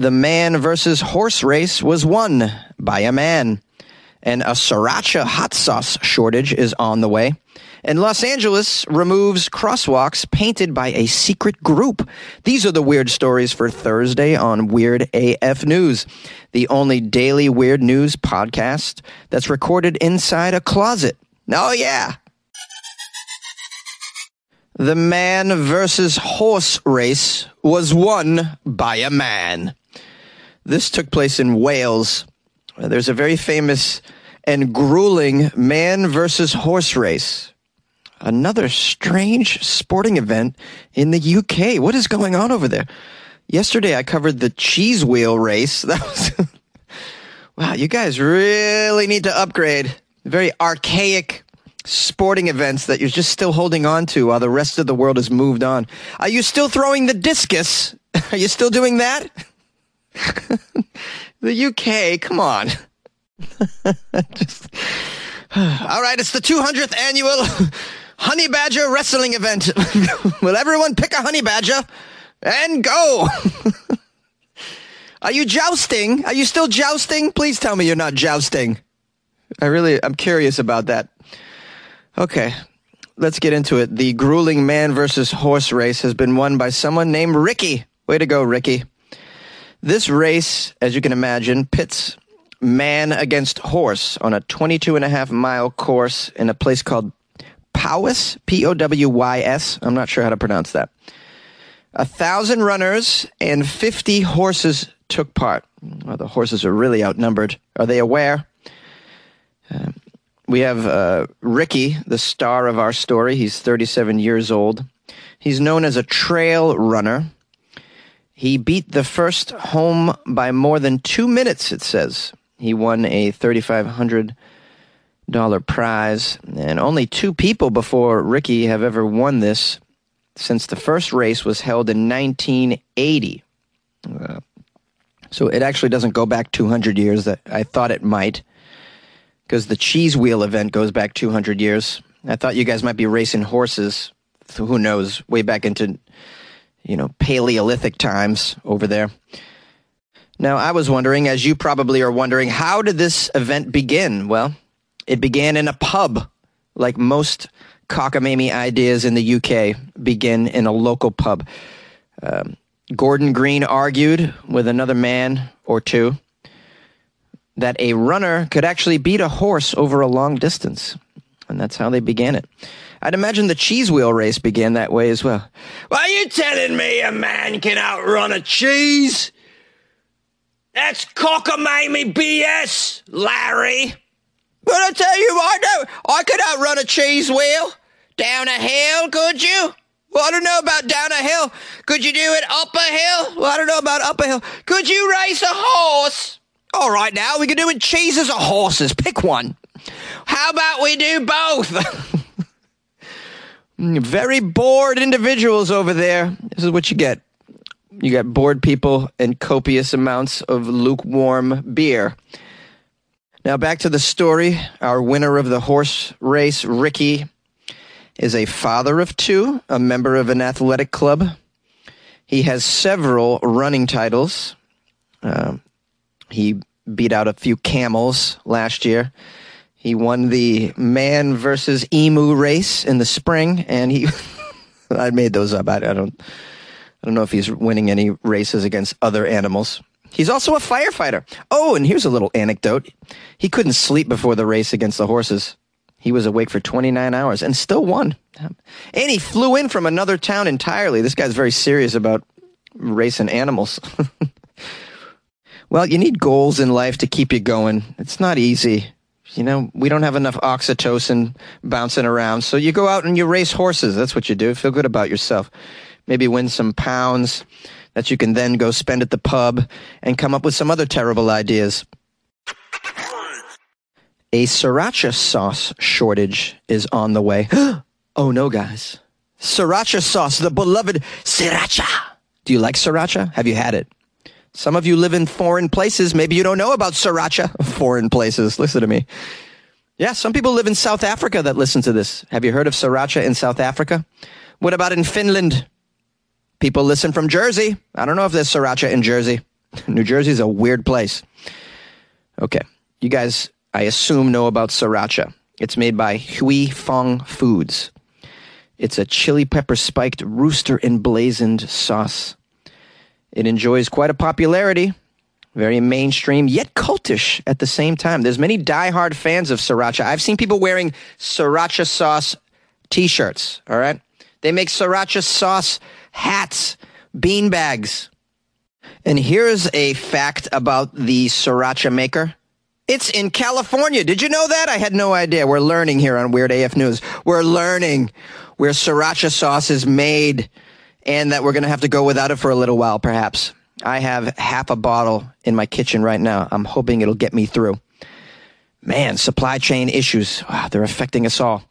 The man versus horse race was won by a man. And a sriracha hot sauce shortage is on the way. And Los Angeles removes crosswalks painted by a secret group. These are the weird stories for Thursday on Weird AF News, the only daily weird news podcast that's recorded inside a closet. Oh, yeah. The man versus horse race was won by a man. This took place in Wales. There's a very famous and grueling man versus horse race. Another strange sporting event in the UK. What is going on over there? Yesterday I covered the cheese wheel race. That was Wow, you guys really need to upgrade. Very archaic sporting events that you're just still holding on to while the rest of the world has moved on. Are you still throwing the discus? Are you still doing that? the UK, come on. Just, all right, it's the 200th annual Honey Badger Wrestling event. Will everyone pick a honey badger and go? Are you jousting? Are you still jousting? Please tell me you're not jousting. I really, I'm curious about that. Okay, let's get into it. The grueling man versus horse race has been won by someone named Ricky. Way to go, Ricky. This race, as you can imagine, pits man against horse on a 22 and a half mile course in a place called Powys, P O W Y S. I'm not sure how to pronounce that. A thousand runners and 50 horses took part. Well, the horses are really outnumbered. Are they aware? Uh, we have uh, Ricky, the star of our story. He's 37 years old. He's known as a trail runner. He beat the first home by more than two minutes, it says. He won a $3,500 prize, and only two people before Ricky have ever won this since the first race was held in 1980. Uh, so it actually doesn't go back 200 years that I thought it might, because the cheese wheel event goes back 200 years. I thought you guys might be racing horses, who knows, way back into you know, Paleolithic times over there. Now, I was wondering, as you probably are wondering, how did this event begin? Well, it began in a pub, like most cockamamie ideas in the UK begin in a local pub. Um, Gordon Green argued with another man or two that a runner could actually beat a horse over a long distance. And that's how they began it. I'd imagine the cheese wheel race began that way as well. Well, are you telling me a man can outrun a cheese? That's cockamamie BS, Larry. But I tell you I no, I could outrun a cheese wheel. Down a hill, could you? Well, I don't know about down a hill. Could you do it up a hill? Well, I don't know about up a hill. Could you race a horse? All right, now we can do it cheeses or horses. Pick one. How about we do both? Very bored individuals over there. This is what you get. You get bored people and copious amounts of lukewarm beer. Now, back to the story. Our winner of the horse race, Ricky, is a father of two, a member of an athletic club. He has several running titles. Uh, he beat out a few camels last year. He won the man versus emu race in the spring, and he. I made those up. I, I don't. I don't know if he's winning any races against other animals. He's also a firefighter. Oh, and here's a little anecdote. He couldn't sleep before the race against the horses. He was awake for 29 hours and still won. And he flew in from another town entirely. This guy's very serious about racing animals. well, you need goals in life to keep you going. It's not easy you know, we don't have enough oxytocin bouncing around. So you go out and you race horses. That's what you do. Feel good about yourself. Maybe win some pounds that you can then go spend at the pub and come up with some other terrible ideas. A sriracha sauce shortage is on the way. oh no, guys. Sriracha sauce, the beloved sriracha. Do you like sriracha? Have you had it? Some of you live in foreign places. Maybe you don't know about sriracha. Foreign places. Listen to me. Yeah, some people live in South Africa that listen to this. Have you heard of sriracha in South Africa? What about in Finland? People listen from Jersey. I don't know if there's sriracha in Jersey. New Jersey's a weird place. Okay. You guys, I assume, know about sriracha. It's made by Huy Fong Foods. It's a chili pepper spiked rooster emblazoned sauce. It enjoys quite a popularity, very mainstream, yet cultish at the same time. There's many die-hard fans of sriracha. I've seen people wearing sriracha sauce t-shirts, all right? They make sriracha sauce hats, bean bags. And here's a fact about the sriracha maker. It's in California. Did you know that? I had no idea. We're learning here on Weird AF News. We're learning where sriracha sauce is made and that we're going to have to go without it for a little while, perhaps. I have half a bottle in my kitchen right now. I'm hoping it'll get me through. Man, supply chain issues. Wow, they're affecting us all.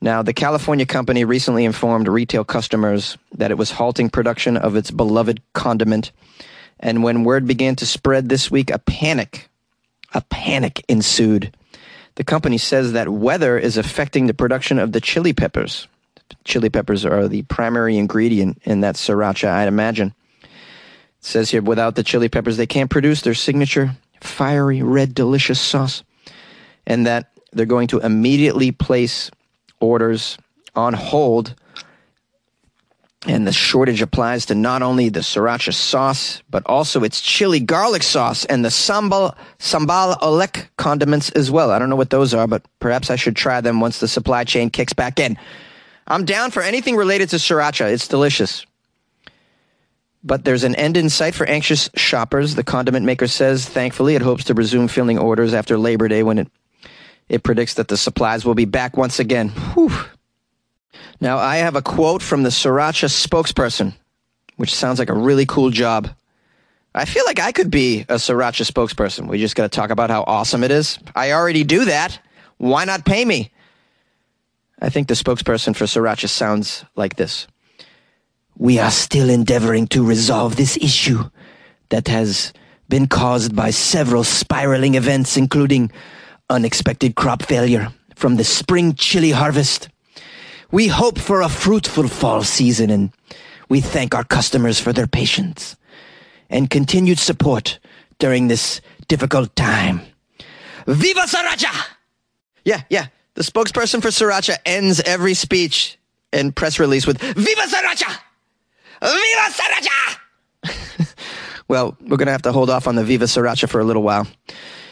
Now, the California company recently informed retail customers that it was halting production of its beloved condiment. And when word began to spread this week, a panic, a panic ensued. The company says that weather is affecting the production of the chili peppers. Chili peppers are the primary ingredient in that sriracha, I'd imagine. It says here, without the chili peppers, they can't produce their signature fiery red delicious sauce. And that they're going to immediately place orders on hold. And the shortage applies to not only the sriracha sauce, but also its chili garlic sauce and the sambal, sambal oelek condiments as well. I don't know what those are, but perhaps I should try them once the supply chain kicks back in. I'm down for anything related to sriracha. It's delicious. But there's an end in sight for anxious shoppers. The condiment maker says, thankfully, it hopes to resume filling orders after Labor Day when it it predicts that the supplies will be back once again. Whew. Now, I have a quote from the Sriracha spokesperson, which sounds like a really cool job. I feel like I could be a Sriracha spokesperson. We just got to talk about how awesome it is. I already do that. Why not pay me? I think the spokesperson for Sriracha sounds like this. We are still endeavoring to resolve this issue that has been caused by several spiraling events, including unexpected crop failure from the spring chili harvest. We hope for a fruitful fall season and we thank our customers for their patience and continued support during this difficult time. Viva Sriracha! Yeah, yeah. The spokesperson for Sriracha ends every speech and press release with Viva Sriracha! Viva Sriracha! well, we're going to have to hold off on the Viva Sriracha for a little while.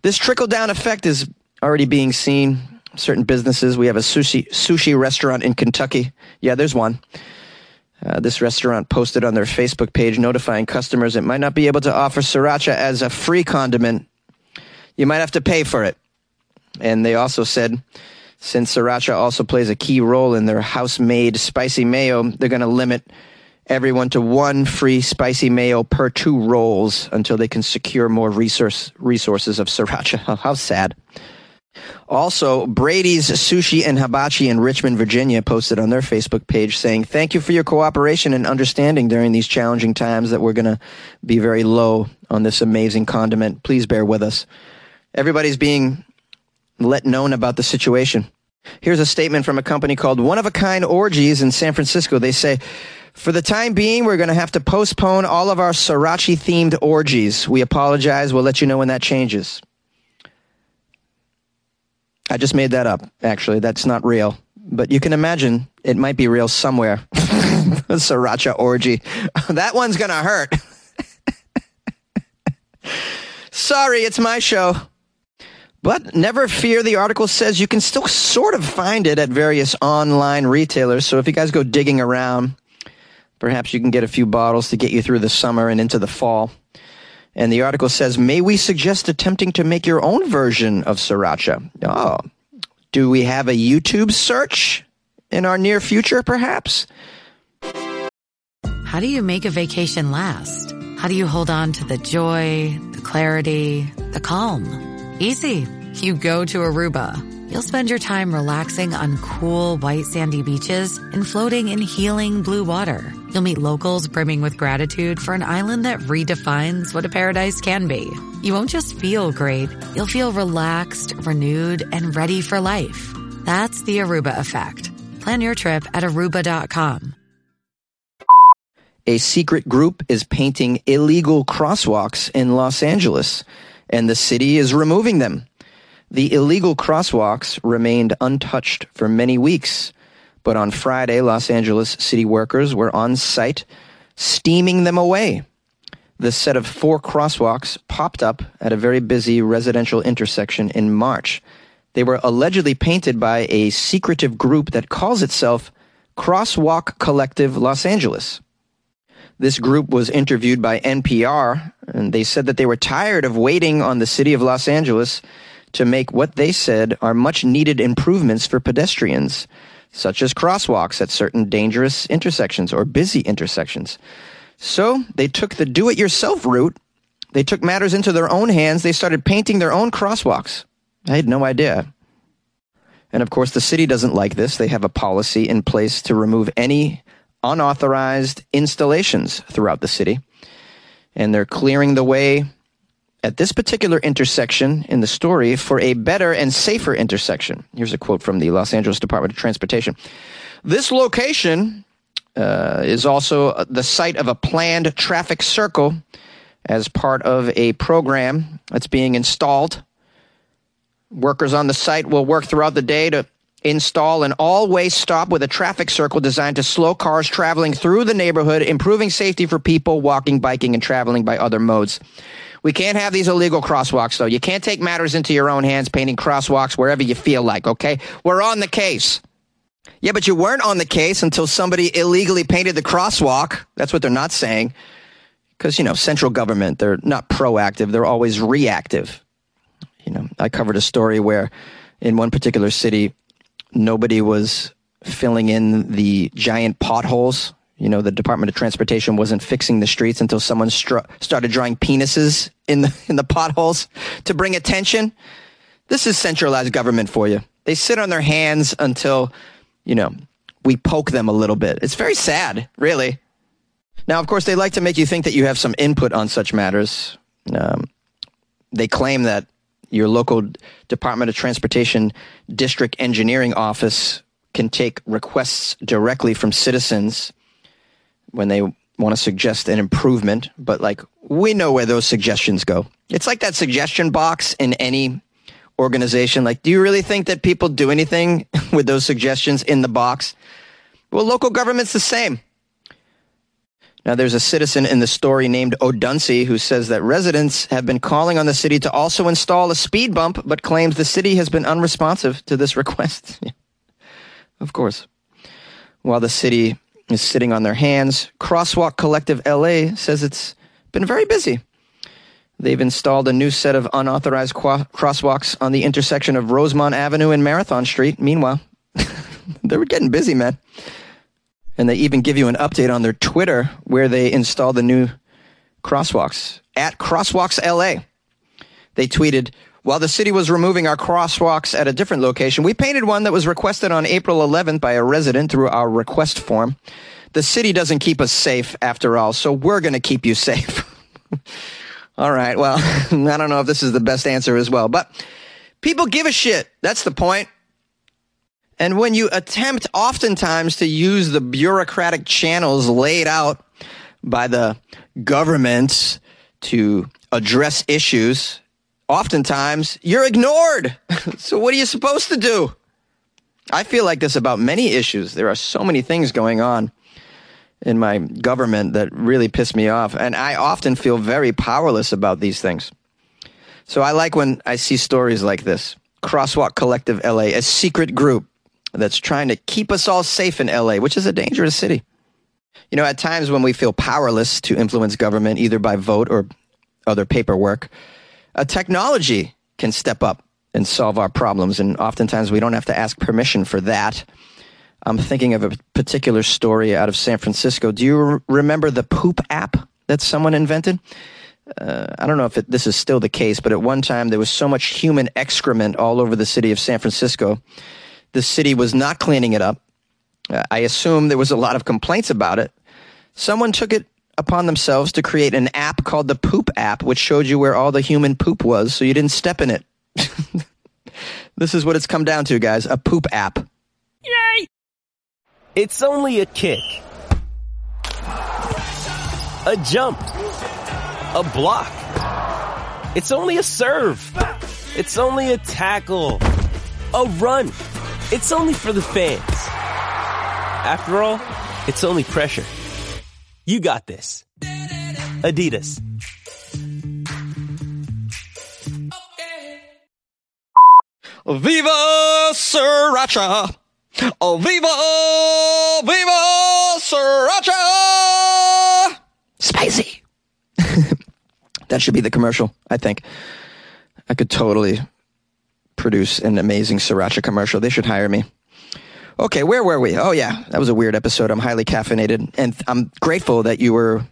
This trickle down effect is already being seen. Certain businesses. We have a sushi sushi restaurant in Kentucky. Yeah, there's one. Uh, this restaurant posted on their Facebook page notifying customers it might not be able to offer sriracha as a free condiment. You might have to pay for it. And they also said since sriracha also plays a key role in their house made spicy mayo, they're going to limit everyone to one free spicy mayo per two rolls until they can secure more resource, resources of sriracha. How sad. Also, Brady's Sushi and Hibachi in Richmond, Virginia posted on their Facebook page saying, Thank you for your cooperation and understanding during these challenging times that we're going to be very low on this amazing condiment. Please bear with us. Everybody's being let known about the situation. Here's a statement from a company called One of a Kind Orgies in San Francisco. They say, for the time being, we're going to have to postpone all of our sriracha themed orgies. We apologize. We'll let you know when that changes. I just made that up, actually. That's not real. But you can imagine it might be real somewhere. a sriracha orgy. that one's going to hurt. Sorry, it's my show. But never fear, the article says you can still sort of find it at various online retailers. So if you guys go digging around, perhaps you can get a few bottles to get you through the summer and into the fall. And the article says, May we suggest attempting to make your own version of sriracha? Oh, do we have a YouTube search in our near future, perhaps? How do you make a vacation last? How do you hold on to the joy, the clarity, the calm? Easy. You go to Aruba. You'll spend your time relaxing on cool, white, sandy beaches and floating in healing blue water. You'll meet locals brimming with gratitude for an island that redefines what a paradise can be. You won't just feel great, you'll feel relaxed, renewed, and ready for life. That's the Aruba effect. Plan your trip at aruba.com. a secret group is painting illegal crosswalks in Los Angeles, and the city is removing them. The illegal crosswalks remained untouched for many weeks, but on Friday, Los Angeles city workers were on site steaming them away. The set of four crosswalks popped up at a very busy residential intersection in March. They were allegedly painted by a secretive group that calls itself Crosswalk Collective Los Angeles. This group was interviewed by NPR, and they said that they were tired of waiting on the city of Los Angeles to make what they said are much needed improvements for pedestrians, such as crosswalks at certain dangerous intersections or busy intersections. So they took the do it yourself route. They took matters into their own hands. They started painting their own crosswalks. I had no idea. And of course, the city doesn't like this. They have a policy in place to remove any unauthorized installations throughout the city. And they're clearing the way at this particular intersection in the story for a better and safer intersection. Here's a quote from the Los Angeles Department of Transportation. This location uh, is also the site of a planned traffic circle as part of a program that's being installed. Workers on the site will work throughout the day to install an all-way stop with a traffic circle designed to slow cars traveling through the neighborhood, improving safety for people walking, biking, and traveling by other modes. We can't have these illegal crosswalks, though. You can't take matters into your own hands, painting crosswalks wherever you feel like, okay? We're on the case. Yeah, but you weren't on the case until somebody illegally painted the crosswalk. That's what they're not saying. Because, you know, central government, they're not proactive, they're always reactive. You know, I covered a story where in one particular city, nobody was filling in the giant potholes. You know, the Department of Transportation wasn't fixing the streets until someone stru- started drawing penises in the in the potholes to bring attention. This is centralized government for you. They sit on their hands until, you know, we poke them a little bit. It's very sad, really. Now, of course, they like to make you think that you have some input on such matters. Um, they claim that your local Department of Transportation district engineering office can take requests directly from citizens when they want to suggest an improvement, but like we know where those suggestions go. It's like that suggestion box in any organization. Like, do you really think that people do anything with those suggestions in the box? Well, local government's the same. Now, there's a citizen in the story named Odunsi who says that residents have been calling on the city to also install a speed bump, but claims the city has been unresponsive to this request. of course. While the city is sitting on their hands, Crosswalk Collective LA says it's been very busy. They've installed a new set of unauthorized qu- crosswalks on the intersection of Rosemont Avenue and Marathon Street. Meanwhile, they were getting busy, man. And they even give you an update on their Twitter where they installed the new crosswalks at Crosswalks LA. They tweeted, while the city was removing our crosswalks at a different location, we painted one that was requested on April 11th by a resident through our request form. The city doesn't keep us safe after all, so we're going to keep you safe. all right, well, I don't know if this is the best answer as well, but people give a shit. That's the point. And when you attempt oftentimes to use the bureaucratic channels laid out by the governments to address issues, oftentimes you're ignored. so what are you supposed to do? I feel like this about many issues. There are so many things going on in my government that really piss me off. And I often feel very powerless about these things. So I like when I see stories like this. Crosswalk Collective LA, a secret group that's trying to keep us all safe in LA, which is a dangerous city. You know, at times when we feel powerless to influence government, either by vote or other paperwork, a technology can step up and solve our problems. And oftentimes we don't have to ask permission for that. I'm thinking of a particular story out of San Francisco. Do you re- remember the poop app that someone invented? Uh, I don't know if it, this is still the case, but at one time there was so much human excrement all over the city of San Francisco the city was not cleaning it up. Uh, I assume there was a lot of complaints about it. Someone took it upon themselves to create an app called the Poop app, which showed you where all the human poop was so you didn't step in it. this is what it's come down to, guys a poop app. Yay! It's only a kick. a jump, a block. It's only a serve. It's only a tackle, a run. It's only for the fans. After all, it's only pressure. You got this. Adidas. Viva Sriracha! Oh, viva, viva Sriracha! Spicy. that should be the commercial, I think. I could totally produce an amazing Sriracha commercial. They should hire me. Okay, where were we? Oh yeah, that was a weird episode. I'm highly caffeinated, and I'm grateful that you were,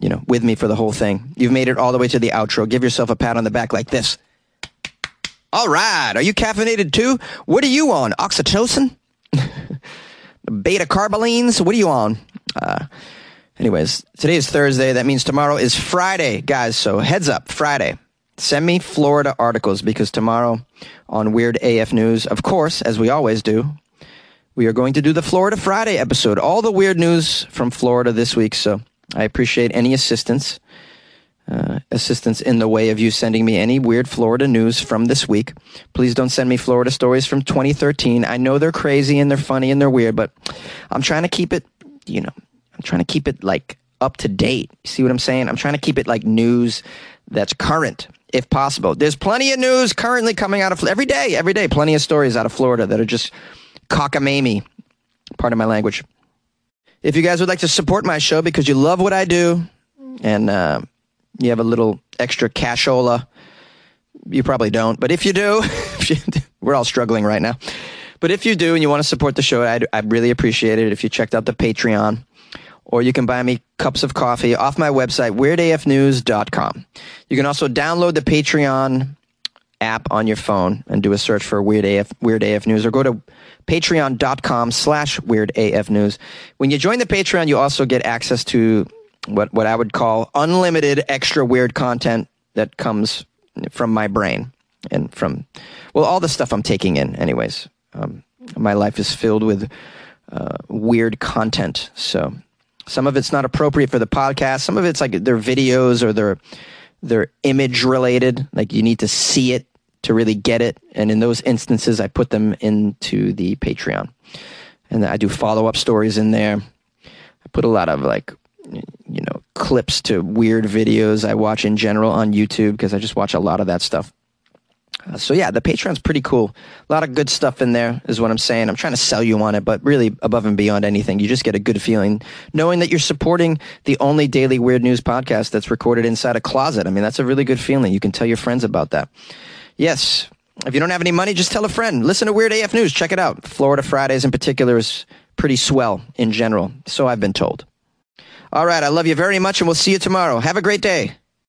you know, with me for the whole thing. You've made it all the way to the outro. Give yourself a pat on the back like this. All right, are you caffeinated too? What are you on? Oxytocin? Beta carbolines? What are you on? Uh, anyways, today is Thursday. That means tomorrow is Friday, guys. So heads up, Friday. Send me Florida articles because tomorrow on Weird AF News, of course, as we always do, we are going to do the Florida Friday episode. All the weird news from Florida this week. So I appreciate any assistance. Uh, assistance in the way of you sending me any weird Florida news from this week. Please don't send me Florida stories from 2013. I know they're crazy and they're funny and they're weird, but I'm trying to keep it, you know, I'm trying to keep it like up to date. See what I'm saying? I'm trying to keep it like news that's current if possible. There's plenty of news currently coming out of every day, every day, plenty of stories out of Florida that are just cockamamie. Part of my language. If you guys would like to support my show because you love what I do and, uh, you have a little extra cashola. You probably don't, but if you do, we're all struggling right now. But if you do and you want to support the show, I'd, I'd really appreciate it if you checked out the Patreon. Or you can buy me cups of coffee off my website, weirdafnews.com. You can also download the Patreon app on your phone and do a search for Weird AF, Weird AF News or go to patreon.com slash Weird AF News. When you join the Patreon, you also get access to what what I would call unlimited extra weird content that comes from my brain and from well all the stuff I'm taking in. Anyways, um, my life is filled with uh, weird content. So some of it's not appropriate for the podcast. Some of it's like they're videos or they're they're image related. Like you need to see it to really get it. And in those instances, I put them into the Patreon, and I do follow up stories in there. I put a lot of like you know clips to weird videos I watch in general on YouTube because I just watch a lot of that stuff. Uh, so yeah, the Patreon's pretty cool. A lot of good stuff in there is what I'm saying. I'm trying to sell you on it, but really above and beyond anything, you just get a good feeling knowing that you're supporting the only daily weird news podcast that's recorded inside a closet. I mean, that's a really good feeling. You can tell your friends about that. Yes. If you don't have any money, just tell a friend. Listen to Weird AF News. Check it out. Florida Fridays in particular is pretty swell in general. So I've been told. All right. I love you very much, and we'll see you tomorrow. Have a great day.